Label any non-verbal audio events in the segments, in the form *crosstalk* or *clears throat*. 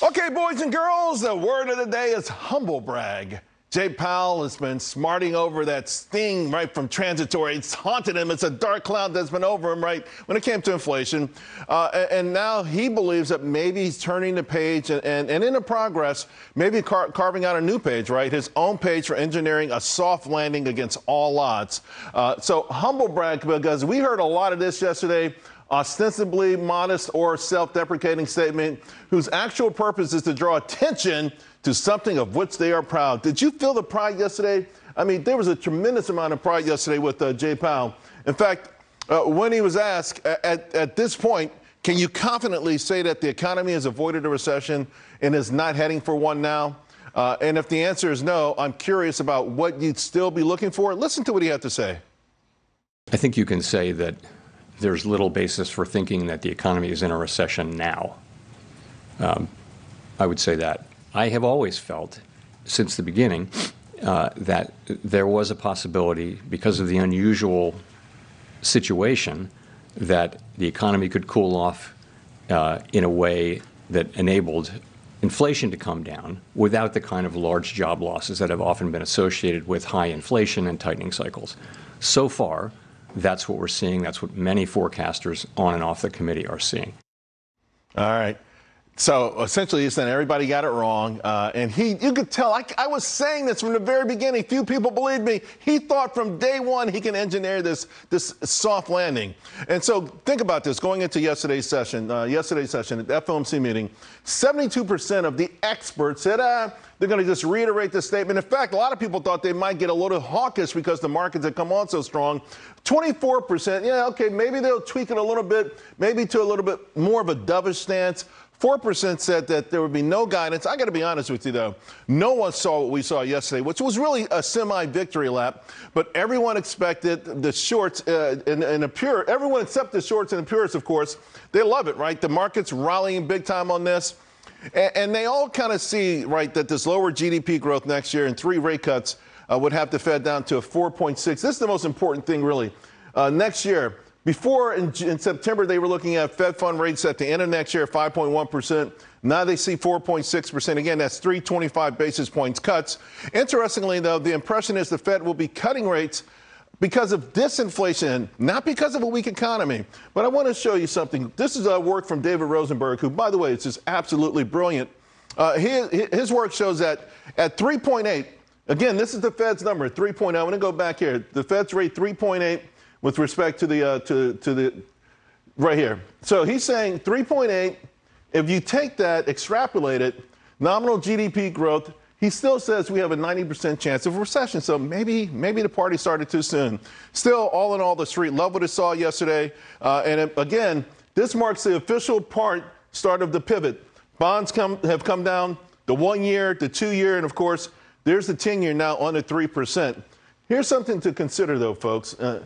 Okay, boys and girls, the word of the day is humble brag. Jay Powell has been smarting over that sting right from transitory. It's haunted him. It's a dark cloud that's been over him right when it came to inflation. Uh, and now he believes that maybe he's turning the page and, and, and in the progress, maybe car- carving out a new page, right? His own page for engineering a soft landing against all odds. Uh, so humble brag because we heard a lot of this yesterday ostensibly modest or self deprecating statement whose actual purpose is to draw attention to something of which they are proud. Did you feel the pride yesterday? I mean, there was a tremendous amount of pride yesterday with uh, Jay Powell. In fact, uh, when he was asked at, at this point, can you confidently say that the economy has avoided a recession and is not heading for one now? Uh, and if the answer is no, I'm curious about what you'd still be looking for. Listen to what he had to say. I think you can say that there's little basis for thinking that the economy is in a recession now. Um, I would say that. I have always felt, since the beginning, uh, that there was a possibility, because of the unusual situation, that the economy could cool off uh, in a way that enabled inflation to come down without the kind of large job losses that have often been associated with high inflation and tightening cycles. So far, that's what we're seeing. That's what many forecasters on and off the committee are seeing. All right. So essentially, he's saying everybody got it wrong, uh, and he, you could tell. I, I, was saying this from the very beginning. Few people believed me. He thought from day one he can engineer this this soft landing. And so think about this. Going into yesterday's session, uh, yesterday's session at the FOMC meeting, 72% of the experts said, ah, they're going to just reiterate this statement. In fact, a lot of people thought they might get a little hawkish because the markets had come on so strong. 24%, yeah, okay, maybe they'll tweak it a little bit, maybe to a little bit more of a dovish stance. 4% said that there would be no guidance. I got to be honest with you, though. No one saw what we saw yesterday, which was really a semi victory lap. But everyone expected the shorts uh, in, in a pure, everyone except the shorts and the purists, of course. They love it, right? The market's rallying big time on this. And, and they all kind of see, right, that this lower GDP growth next year and three rate cuts uh, would have the Fed down to a 4.6. This is the most important thing, really. Uh, next year, before in, in, September, they were looking at Fed fund rates at the end of next year at 5.1%. Now they see 4.6%. Again, that's 325 basis points cuts. Interestingly, though, the impression is the Fed will be cutting rates because of disinflation, not because of a weak economy. But I want to show you something. This is a work from David Rosenberg, who, by the way, is just absolutely brilliant. Uh, his, his work shows that at 3.8, again, this is the Fed's number, 3.0. I'm going to go back here. The Fed's rate 3.8 with respect to the uh, to to the right here. So he's saying 3.8. If you take that, extrapolate it, nominal GDP growth. He still says we have a 90% chance of recession. So maybe maybe the party started too soon. Still, all in all, the street loved what it saw yesterday. Uh, and it, again, this marks the official part start of the pivot. Bonds come have come down. The one year, the two year, and of course, there's the 10 year now under 3%. Here's something to consider, though, folks. Uh,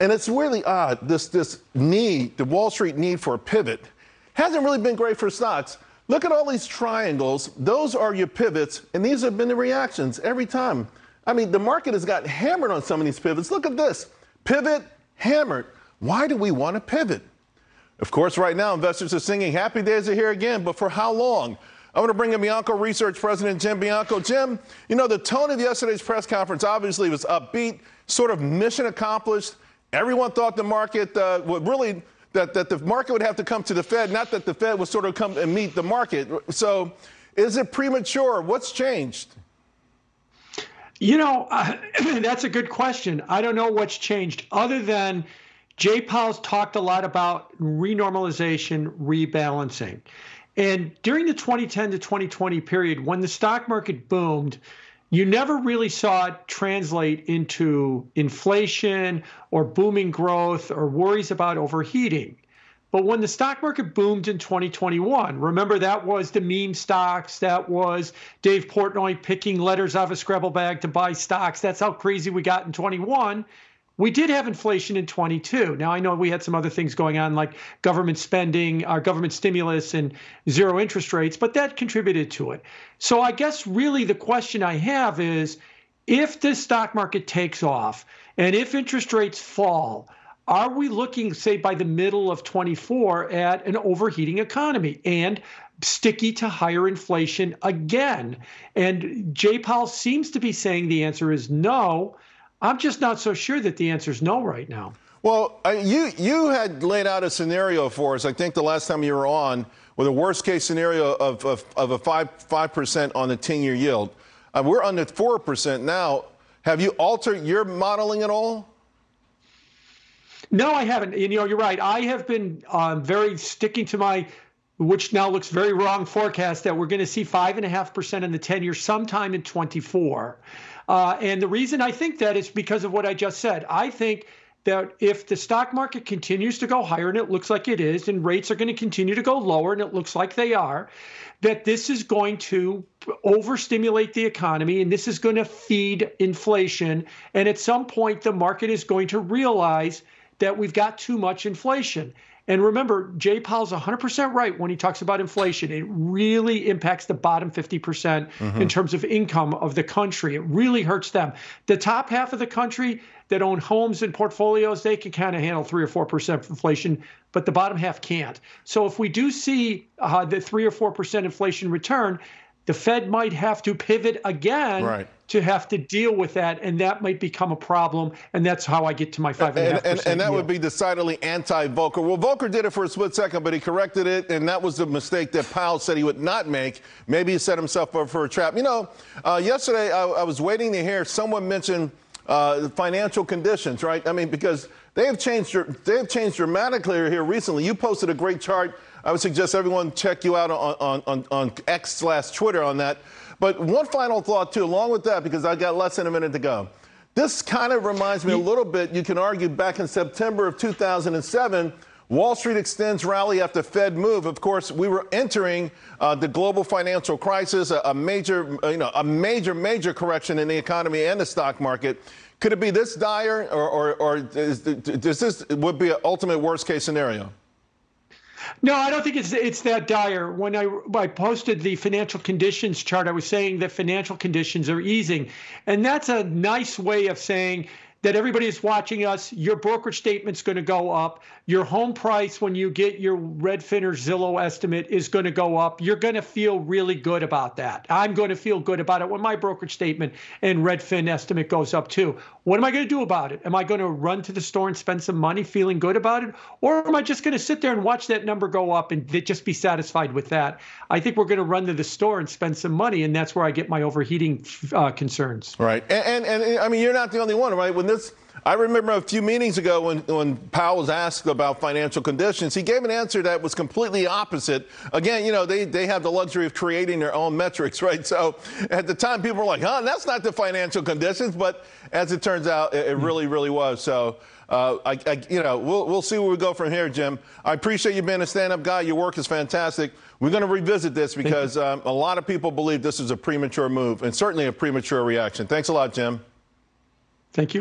and it's really odd, this, this need, the Wall Street need for a pivot, hasn't really been great for stocks. Look at all these triangles. Those are your pivots, and these have been the reactions every time. I mean, the market has got hammered on some of these pivots. Look at this pivot, hammered. Why do we want to pivot? Of course, right now, investors are singing happy days are here again, but for how long? I want to bring in Bianco Research President Jim Bianco. Jim, you know, the tone of yesterday's press conference obviously was upbeat, sort of mission accomplished. Everyone thought the market uh, would really that, that the market would have to come to the Fed, not that the Fed would sort of come and meet the market. So, is it premature? What's changed? You know, uh, *clears throat* that's a good question. I don't know what's changed other than Jay Powell's talked a lot about renormalization, rebalancing. And during the 2010 to 2020 period, when the stock market boomed, you never really saw it translate into inflation or booming growth or worries about overheating. But when the stock market boomed in 2021, remember that was the meme stocks, that was Dave Portnoy picking letters out of a Scrabble bag to buy stocks. That's how crazy we got in 21 we did have inflation in 22. Now, I know we had some other things going on like government spending, our government stimulus, and zero interest rates, but that contributed to it. So I guess really the question I have is if this stock market takes off and if interest rates fall, are we looking, say, by the middle of 24 at an overheating economy and sticky to higher inflation again? And Jay Powell seems to be saying the answer is no. I'm just not so sure that the answer is no right now. Well, you you had laid out a scenario for us. I think the last time you were on with a worst case scenario of of, of a five five percent on the ten year yield. Uh, we're under four percent now. Have you altered your modeling at all? No, I haven't. You know, you're right. I have been um, very sticking to my, which now looks very wrong forecast that we're going to see five and a half percent in the 10 year sometime in 24. Uh, and the reason I think that is because of what I just said. I think that if the stock market continues to go higher, and it looks like it is, and rates are going to continue to go lower, and it looks like they are, that this is going to overstimulate the economy and this is going to feed inflation. And at some point, the market is going to realize that we've got too much inflation. And remember, Jay Powell's 100% right when he talks about inflation. It really impacts the bottom 50% mm hmm in terms of income of the country. It really hurts them. The top half of the country that own homes and portfolios, they can kind of handle 3 or 4% inflation, but the bottom half can't. So if we do see uh, the 3 or 4% inflation return, the Fed might have to pivot again right. to have to deal with that, and that might become a problem. And that's how I get to my five and, and a half percent. And, and that would be decidedly anti-Volcker. Well, Volcker did it for a split second, but he corrected it, and that was the mistake that Powell said he would not make. Maybe he set himself up for a trap. You know, uh, yesterday I, I, was waiting to hear someone mention uh, financial conditions, right? I mean, because they have changed. They have changed dramatically here recently. You posted a great chart I would suggest everyone check you out on, on, on, on X slash Twitter on that. But one final thought, too, along with that, because I got less than a minute to go. This kind of reminds me a little bit, you can argue, back in September of 2007. Wall Street extends rally after Fed move. Of course, we were entering uh, the global financial crisis, a, a, major, you know, a major, major correction in the economy and the stock market. Could it be this dire, or, or, or is, does this would be an ultimate worst case scenario? No, I don't think it's it's that dire. When I I posted the financial conditions chart, I was saying that financial conditions are easing, and that's a nice way of saying that everybody is watching us. Your brokerage statement's going to go up. Your home price when you get your Redfin or Zillow estimate is going to go up. You're going to feel really good about that. I'm going to feel good about it when my brokerage statement and Redfin estimate goes up too. What am I going to do about it? Am I going to run to the store and spend some money feeling good about it? Or am I just going to sit there and watch that number go up and just be satisfied with that? I think we're going to run to the store and spend some money, and that's where I get my overheating uh, concerns. Right. And, and, and I mean, you're not the only one, right? When this I remember a few meetings ago when, when Powell was asked about financial conditions, he gave an answer that was completely opposite. Again, you know, they, they have the luxury of creating their own metrics, *laughs* right? So at the time, people were like, huh, that's not the financial conditions. But as it turns out, it, it really, really was. So, uh, I, I, you know, we'll, we'll see where we go from here, Jim. I appreciate you being a stand up guy. Your work is fantastic. We're going to revisit this because um, a lot of people believe this is a premature move and certainly a premature reaction. Thanks a lot, Jim. Thank you.